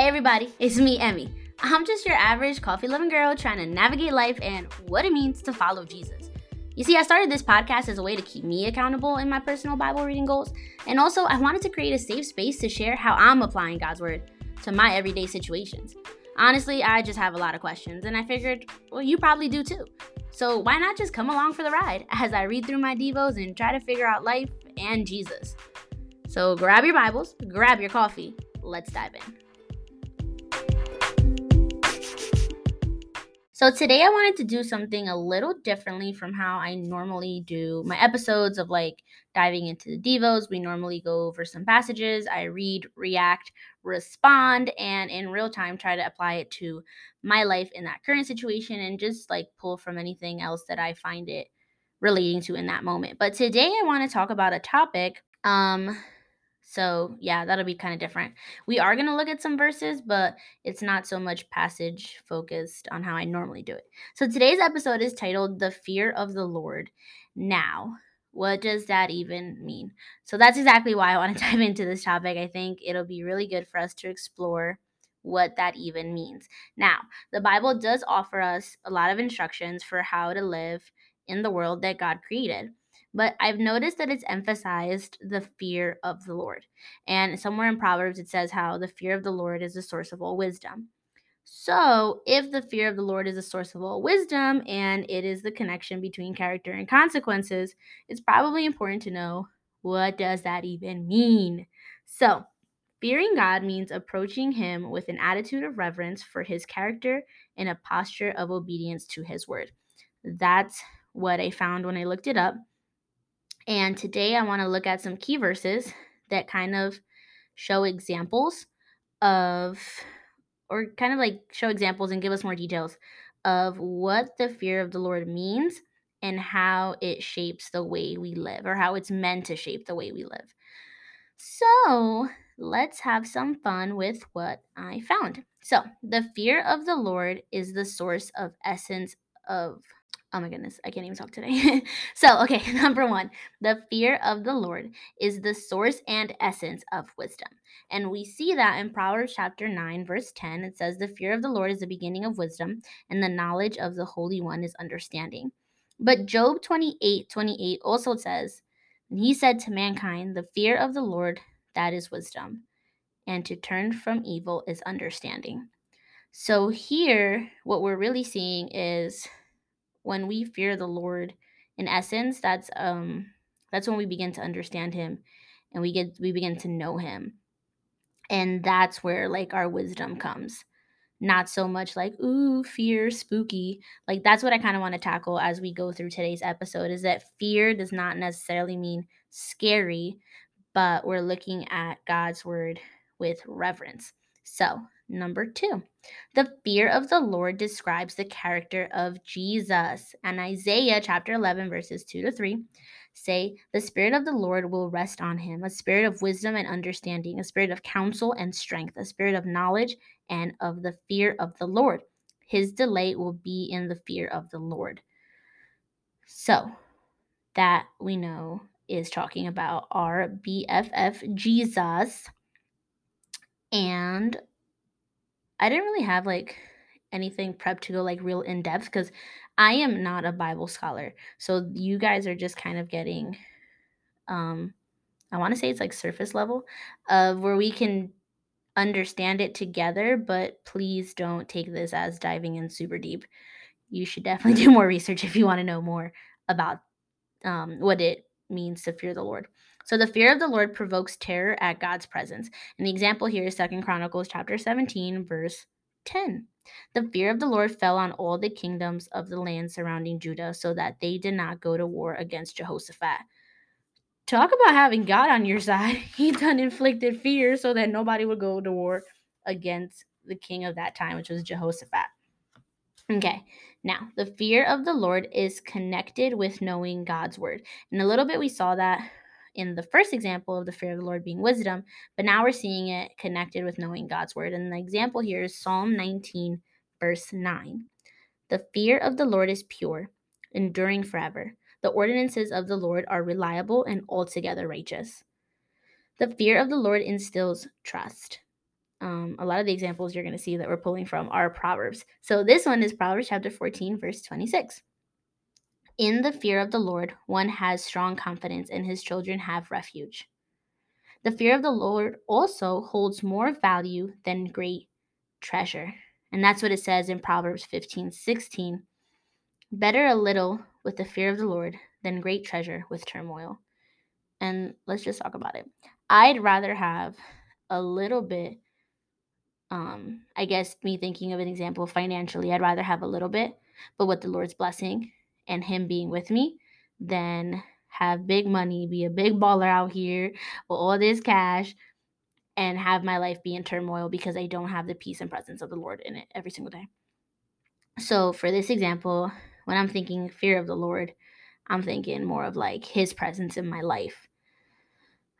Hey everybody, it's me, Emmy. I'm just your average coffee loving girl trying to navigate life and what it means to follow Jesus. You see, I started this podcast as a way to keep me accountable in my personal Bible reading goals, and also I wanted to create a safe space to share how I'm applying God's Word to my everyday situations. Honestly, I just have a lot of questions, and I figured, well, you probably do too. So why not just come along for the ride as I read through my Devos and try to figure out life and Jesus? So grab your Bibles, grab your coffee, let's dive in. So today I wanted to do something a little differently from how I normally do my episodes of like diving into the Devos. We normally go over some passages, I read, react, respond, and in real time try to apply it to my life in that current situation and just like pull from anything else that I find it relating to in that moment. But today I want to talk about a topic um so, yeah, that'll be kind of different. We are going to look at some verses, but it's not so much passage focused on how I normally do it. So, today's episode is titled The Fear of the Lord. Now, what does that even mean? So, that's exactly why I want to dive into this topic. I think it'll be really good for us to explore what that even means. Now, the Bible does offer us a lot of instructions for how to live in the world that God created but I've noticed that it's emphasized the fear of the Lord. And somewhere in Proverbs, it says how the fear of the Lord is the source of all wisdom. So, if the fear of the Lord is the source of all wisdom and it is the connection between character and consequences, it's probably important to know what does that even mean? So, fearing God means approaching him with an attitude of reverence for his character and a posture of obedience to his word. That's what I found when I looked it up. And today I want to look at some key verses that kind of show examples of, or kind of like show examples and give us more details of what the fear of the Lord means and how it shapes the way we live or how it's meant to shape the way we live. So let's have some fun with what I found. So, the fear of the Lord is the source of essence of Oh my goodness, I can't even talk today. so, okay, number one, the fear of the Lord is the source and essence of wisdom. And we see that in Proverbs chapter 9, verse 10. It says, The fear of the Lord is the beginning of wisdom, and the knowledge of the Holy One is understanding. But Job 28 28 also says, And he said to mankind, The fear of the Lord, that is wisdom, and to turn from evil is understanding. So, here, what we're really seeing is when we fear the Lord, in essence, that's um that's when we begin to understand him and we get we begin to know him. And that's where like our wisdom comes. Not so much like ooh, fear, spooky. Like that's what I kind of want to tackle as we go through today's episode is that fear does not necessarily mean scary, but we're looking at God's word with reverence. So, Number two, the fear of the Lord describes the character of Jesus. And Isaiah chapter 11, verses 2 to 3 say, The Spirit of the Lord will rest on him, a spirit of wisdom and understanding, a spirit of counsel and strength, a spirit of knowledge and of the fear of the Lord. His delight will be in the fear of the Lord. So, that we know is talking about our BFF Jesus. And I didn't really have like anything prepped to go like real in depth because I am not a Bible scholar. So you guys are just kind of getting um I want to say it's like surface level of where we can understand it together, but please don't take this as diving in super deep. You should definitely do more research if you want to know more about um, what it means to fear the Lord. So the fear of the Lord provokes terror at God's presence. And the example here is Second Chronicles chapter 17, verse 10. The fear of the Lord fell on all the kingdoms of the land surrounding Judah, so that they did not go to war against Jehoshaphat. Talk about having God on your side. He done inflicted fear so that nobody would go to war against the king of that time, which was Jehoshaphat. Okay, now the fear of the Lord is connected with knowing God's word. And a little bit we saw that in the first example of the fear of the Lord being wisdom, but now we're seeing it connected with knowing God's word. And the example here is Psalm 19, verse 9. The fear of the Lord is pure, enduring forever. The ordinances of the Lord are reliable and altogether righteous. The fear of the Lord instills trust. um, a lot of the examples you're going to see that we're pulling from are Proverbs. So this one is Proverbs chapter 14, verse 26. In the fear of the Lord, one has strong confidence, and his children have refuge. The fear of the Lord also holds more value than great treasure. And that's what it says in Proverbs 15, 16. Better a little with the fear of the Lord than great treasure with turmoil. And let's just talk about it. I'd rather have a little bit um i guess me thinking of an example financially i'd rather have a little bit but with the lord's blessing and him being with me than have big money be a big baller out here with all this cash and have my life be in turmoil because i don't have the peace and presence of the lord in it every single day so for this example when i'm thinking fear of the lord i'm thinking more of like his presence in my life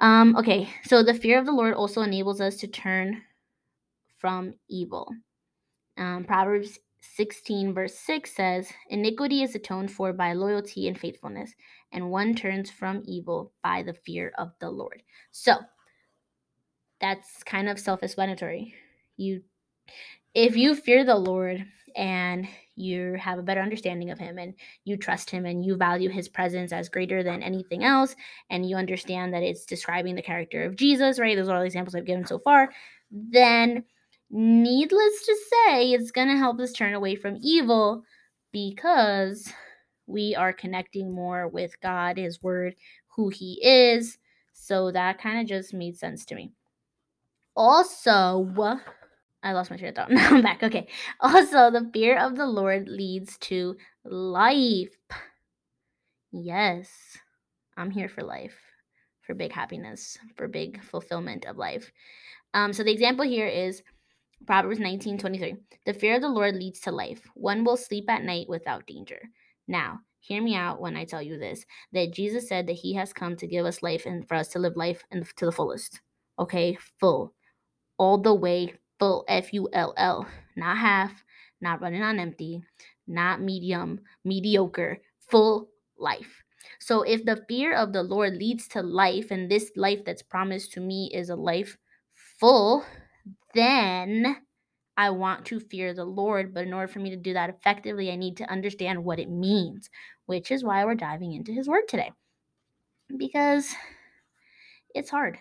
um okay so the fear of the lord also enables us to turn from evil. Um, Proverbs 16, verse 6 says, Iniquity is atoned for by loyalty and faithfulness, and one turns from evil by the fear of the Lord. So that's kind of self explanatory. You if you fear the Lord and you have a better understanding of him and you trust him and you value his presence as greater than anything else and you understand that it's describing the character of Jesus, right? Those are all the examples I've given so far, then needless to say, it's going to help us turn away from evil because we are connecting more with God, His Word, who He is. So that kind of just made sense to me. Also, I lost my train of thought. Now I'm back. Okay. Also, the fear of the Lord leads to life. Yes, I'm here for life, for big happiness, for big fulfillment of life. Um, so the example here is Proverbs 19:23. The fear of the Lord leads to life. One will sleep at night without danger. Now, hear me out when I tell you this that Jesus said that he has come to give us life and for us to live life to the fullest. Okay? Full. All the way full. F U L L. Not half, not running on empty, not medium, mediocre, full life. So if the fear of the Lord leads to life and this life that's promised to me is a life full then I want to fear the Lord. But in order for me to do that effectively, I need to understand what it means, which is why we're diving into His Word today. Because it's hard.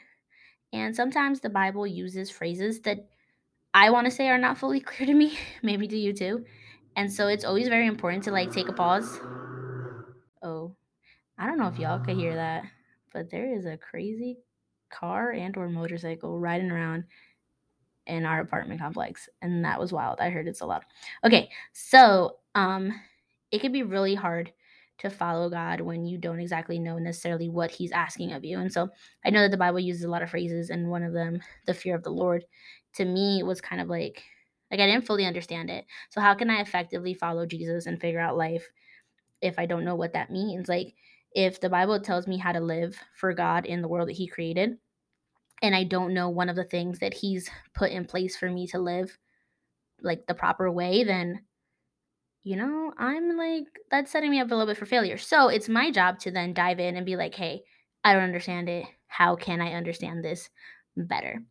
And sometimes the Bible uses phrases that I want to say are not fully clear to me, maybe to you too. And so it's always very important to like take a pause. Oh, I don't know if y'all could hear that, but there is a crazy car and or motorcycle riding around in our apartment complex and that was wild. I heard it so loud. Okay so um it can be really hard to follow god when you don't exactly know necessarily what he's asking of you and so i know that the bible uses a lot of phrases and one of them the fear of the lord to me was kind of like like i didn't fully understand it. So how can i effectively follow jesus and figure out life if i don't know what that means? Like if the bible tells me how to live for god in the world that he created and I don't know one of the things that he's put in place for me to live like the proper way, then you know, I'm like that's setting me up a little bit for failure. So, it's my job to then dive in and be like, "Hey, I don't understand it. How can I understand this better?"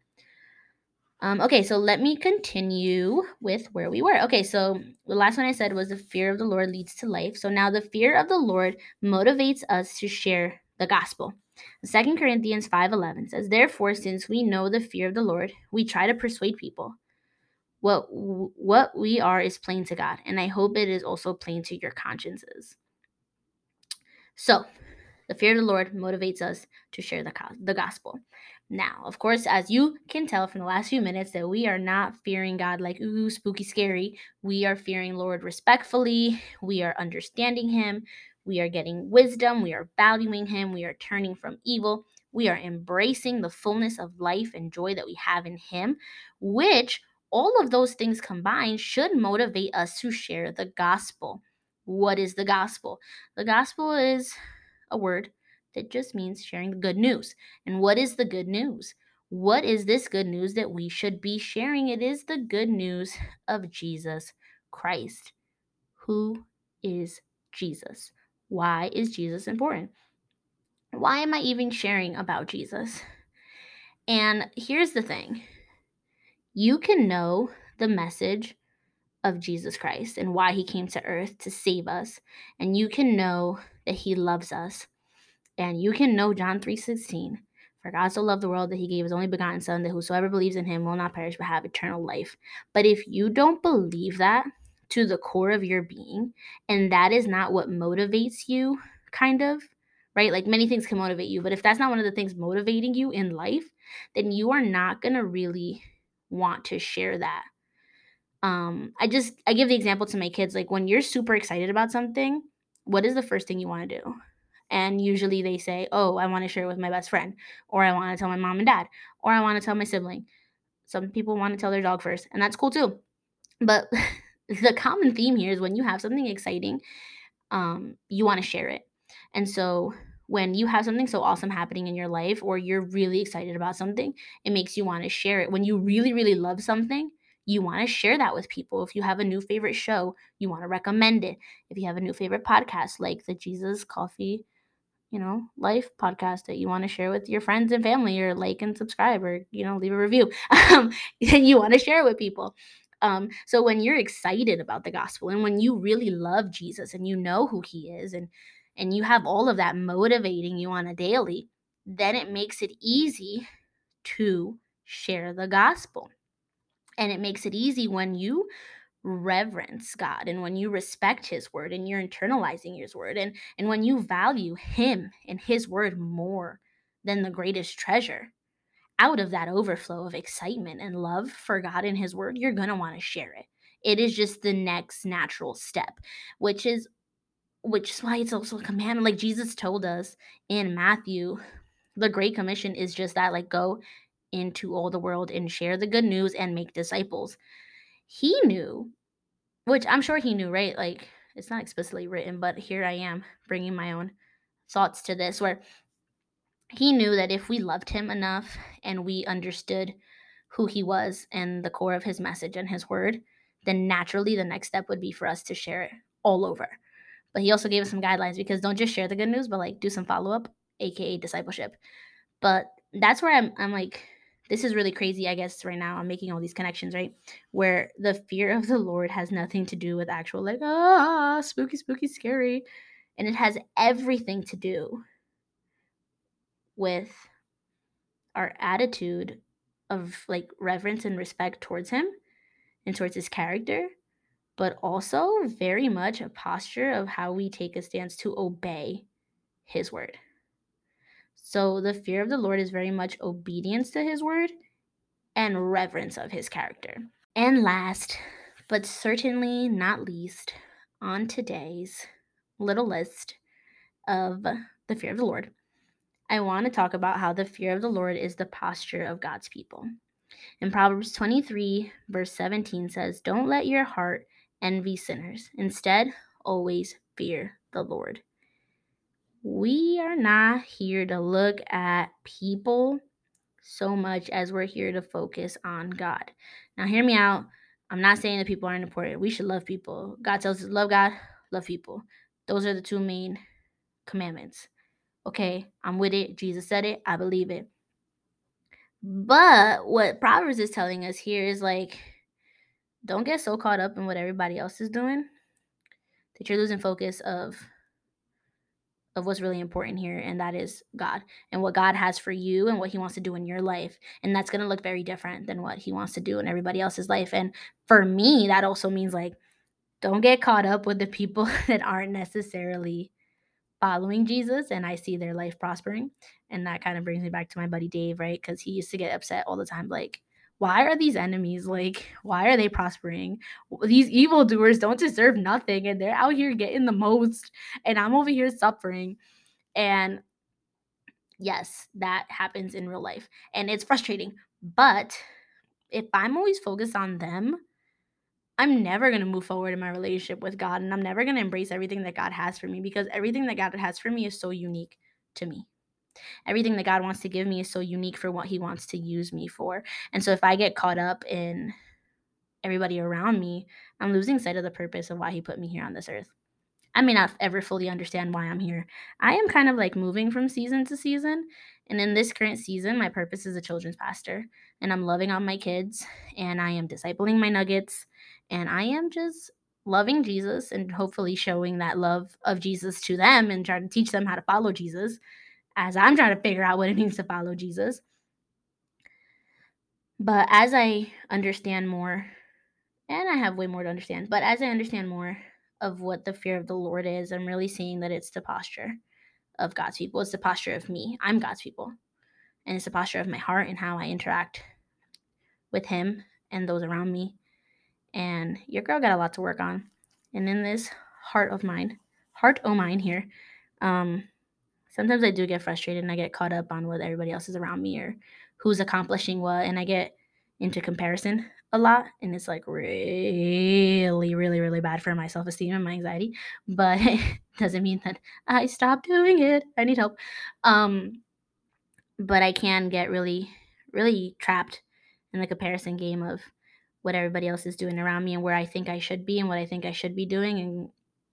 Um, okay, so let me continue with where we were. Okay, so the last one I said was the fear of the Lord leads to life. So now the fear of the Lord motivates us to share the gospel. 2 Corinthians 5:11 says, "Therefore, since we know the fear of the Lord, we try to persuade people. What what we are is plain to God, and I hope it is also plain to your consciences." So, the fear of the Lord motivates us to share the, the gospel. Now, of course, as you can tell from the last few minutes, that we are not fearing God like, ooh, spooky, scary. We are fearing Lord respectfully. We are understanding Him. We are getting wisdom. We are valuing Him. We are turning from evil. We are embracing the fullness of life and joy that we have in Him, which all of those things combined should motivate us to share the gospel. What is the gospel? The gospel is a word that just means sharing the good news. And what is the good news? What is this good news that we should be sharing? It is the good news of Jesus Christ. Who is Jesus? Why is Jesus important? Why am I even sharing about Jesus? And here's the thing you can know the message of Jesus Christ and why he came to earth to save us, and you can know that he loves us. And you can know John 3:16. For God so loved the world that he gave his only begotten son that whosoever believes in him will not perish but have eternal life. But if you don't believe that to the core of your being and that is not what motivates you kind of, right? Like many things can motivate you, but if that's not one of the things motivating you in life, then you are not going to really want to share that. Um i just i give the example to my kids like when you're super excited about something what is the first thing you want to do? And usually they say oh i want to share it with my best friend or i want to tell my mom and dad or i want to tell my sibling. Some people want to tell their dog first and that's cool too but the common theme here is when you have something exciting um you want to share it and so when you have something so awesome happening in your life or you're really excited about something it makes you want to share it when you really really love something you want to share that with people. If you have a new favorite show, you want to recommend it. If you have a new favorite podcast, like the Jesus Coffee, you know, life podcast that you want to share with your friends and family, or like and subscribe, or you know, leave a review, um, you want to share it with people. Um, so when you're excited about the gospel and when you really love Jesus and you know who He is, and and you have all of that motivating you on a daily, then it makes it easy to share the gospel. And it makes it easy when you reverence God and when you respect his word and you're internalizing his word and and when you value him and his word more than the greatest treasure out of that overflow of excitement and love for God and his word you're going to want to share it it is just the next natural step which is which is why it's also a command like Jesus told us in Matthew the great commission is just that like go into all the world and share the good news and make disciples. He knew, which I'm sure he knew, right? Like it's not explicitly written, but here I am bringing my own thoughts to this where he knew that if we loved him enough and we understood who he was and the core of his message and his word, then naturally the next step would be for us to share it all over. But he also gave us some guidelines because don't just share the good news, but like do some follow up, aka discipleship. But that's where I'm I'm like this is really crazy, I guess, right now. I'm making all these connections, right? Where the fear of the Lord has nothing to do with actual, like, ah, spooky, spooky, scary. And it has everything to do with our attitude of like reverence and respect towards Him and towards His character, but also very much a posture of how we take a stance to obey His word. So the fear of the Lord is very much obedience to his word and reverence of his character. And last, but certainly not least, on today's little list of the fear of the Lord, I want to talk about how the fear of the Lord is the posture of God's people. In Proverbs 23, verse 17 says, Don't let your heart envy sinners. Instead, always fear the Lord we are not here to look at people so much as we're here to focus on God. Now, hear me out. I'm not saying that people aren't important. We should love people. God tells us love God, love people. Those are the two main commandments. Okay, I'm with it. Jesus said it. I believe it. But what Proverbs is telling us here is like, don't get so caught up in what everybody else is doing that you're losing focus of of what's really important here, and that is God and what God has for you and what He wants to do in your life. And that's going to look very different than what He wants to do in everybody else's life. And for me, that also means like, don't get caught up with the people that aren't necessarily following Jesus and I see their life prospering. And that kind of brings me back to my buddy Dave, right? Because he used to get upset all the time, like, why are these enemies like why are they prospering these evildoers don't deserve nothing and they're out here getting the most and i'm over here suffering and yes that happens in real life and it's frustrating but if i'm always focused on them i'm never going to move forward in my relationship with god and i'm never going to embrace everything that god has for me because everything that god has for me is so unique to me Everything that God wants to give me is so unique for what He wants to use me for. And so if I get caught up in everybody around me, I'm losing sight of the purpose of why He put me here on this earth. I may not ever fully understand why I'm here. I am kind of like moving from season to season. And in this current season, my purpose is a children's pastor. And I'm loving on my kids and I am discipling my nuggets. And I am just loving Jesus and hopefully showing that love of Jesus to them and trying to teach them how to follow Jesus as I'm trying to figure out what it means to follow Jesus. But as I understand more, and I have way more to understand, but as I understand more of what the fear of the Lord is, I'm really seeing that it's the posture of God's people. It's the posture of me. I'm God's people. And it's the posture of my heart and how I interact with Him and those around me. And your girl got a lot to work on. And in this heart of mine, heart o' mine here, um, sometimes I do get frustrated and I get caught up on what everybody else is around me or who's accomplishing what. And I get into comparison a lot. And it's like really, really, really bad for my self esteem and my anxiety. But it doesn't mean that I stop doing it. I need help. Um, but I can get really, really trapped in the comparison game of what everybody else is doing around me and where I think I should be and what I think I should be doing and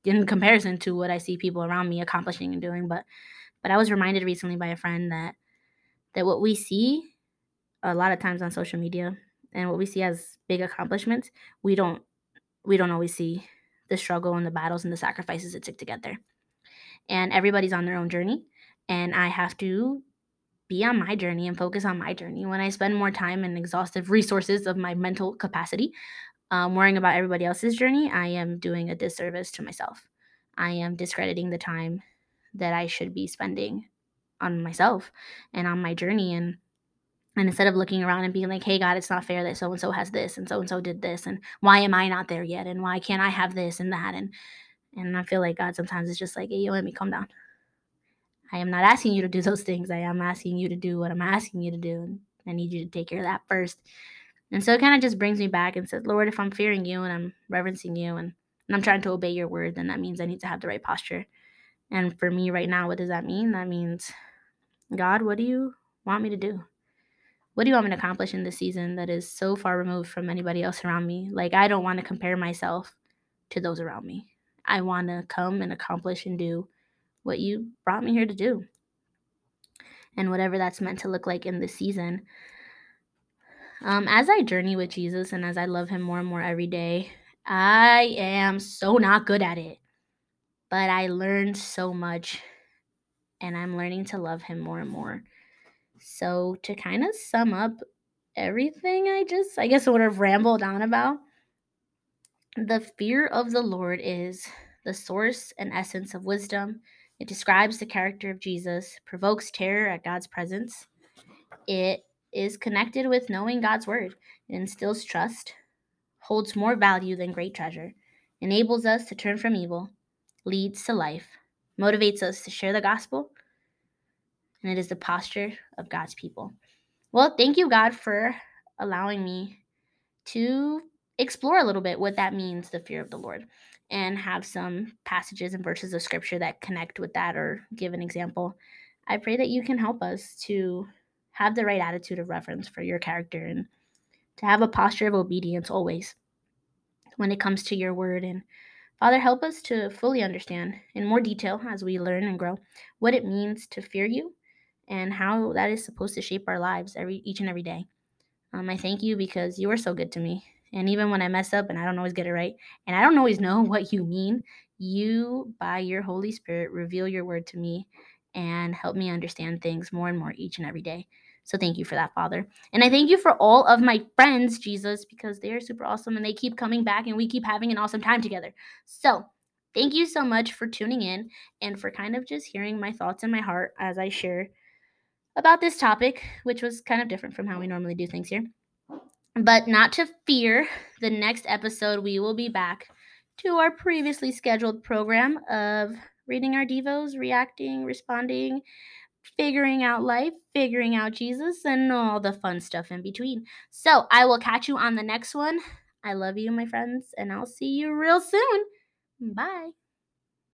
in comparison to what I see people around me accomplishing and doing. But but I was reminded recently by a friend that that what we see a lot of times on social media and what we see as big accomplishments, we don't we don't always see the struggle and the battles and the sacrifices it took to get there. And everybody's on their own journey and I have to be on my journey and focus on my journey. When I spend more time and exhaustive resources of my mental capacity um, worrying about everybody else's journey, I am doing a disservice to myself. I am discrediting the time that I should be spending on myself and on my journey and and instead of looking around and being like, hey, God, it's not fair that so and so has this and so and so did this, and why am I not there yet? And why can't I have this and that? And and I feel like God sometimes is just like, hey, yo, let me calm down. I am not asking you to do those things. I am asking you to do what I'm asking you to do. And I need you to take care of that first. And so it kind of just brings me back and says, Lord, if I'm fearing you and I'm reverencing you and, and I'm trying to obey your word, then that means I need to have the right posture. And for me right now, what does that mean? That means, God, what do you want me to do? What do you want me to accomplish in this season that is so far removed from anybody else around me? Like, I don't want to compare myself to those around me. I want to come and accomplish and do what you brought me here to do. And whatever that's meant to look like in this season. Um, as I journey with Jesus and as I love him more and more every day, I am so not good at it. But I learned so much and I'm learning to love him more and more. So, to kind of sum up everything I just, I guess, sort of rambled on about, the fear of the Lord is the source and essence of wisdom. It describes the character of Jesus, provokes terror at God's presence. It is connected with knowing God's word. It instills trust, holds more value than great treasure, enables us to turn from evil, leads to life, motivates us to share the gospel, and it is the posture of God's people. Well, thank you, God, for allowing me to explore a little bit what that means, the fear of the Lord, and have some passages and verses of scripture that connect with that or give an example. I pray that you can help us to have the right attitude of reverence for your character and to have a posture of obedience always when it comes to your word. And Father, help us to fully understand in more detail as we learn and grow what it means to fear you and how that is supposed to shape our lives every each and every day. Um, I thank you because you are so good to me. And even when I mess up and I don't always get it right, and I don't always know what you mean, you, by your Holy Spirit, reveal your word to me and help me understand things more and more each and every day. So thank you for that, Father. And I thank you for all of my friends, Jesus, because they are super awesome and they keep coming back and we keep having an awesome time together. So thank you so much for tuning in and for kind of just hearing my thoughts in my heart as I share about this topic, which was kind of different from how we normally do things here. But not to fear, the next episode we will be back to our previously scheduled program of reading our devos, reacting, responding, figuring out life, figuring out Jesus, and all the fun stuff in between. So I will catch you on the next one. I love you, my friends, and I'll see you real soon. Bye.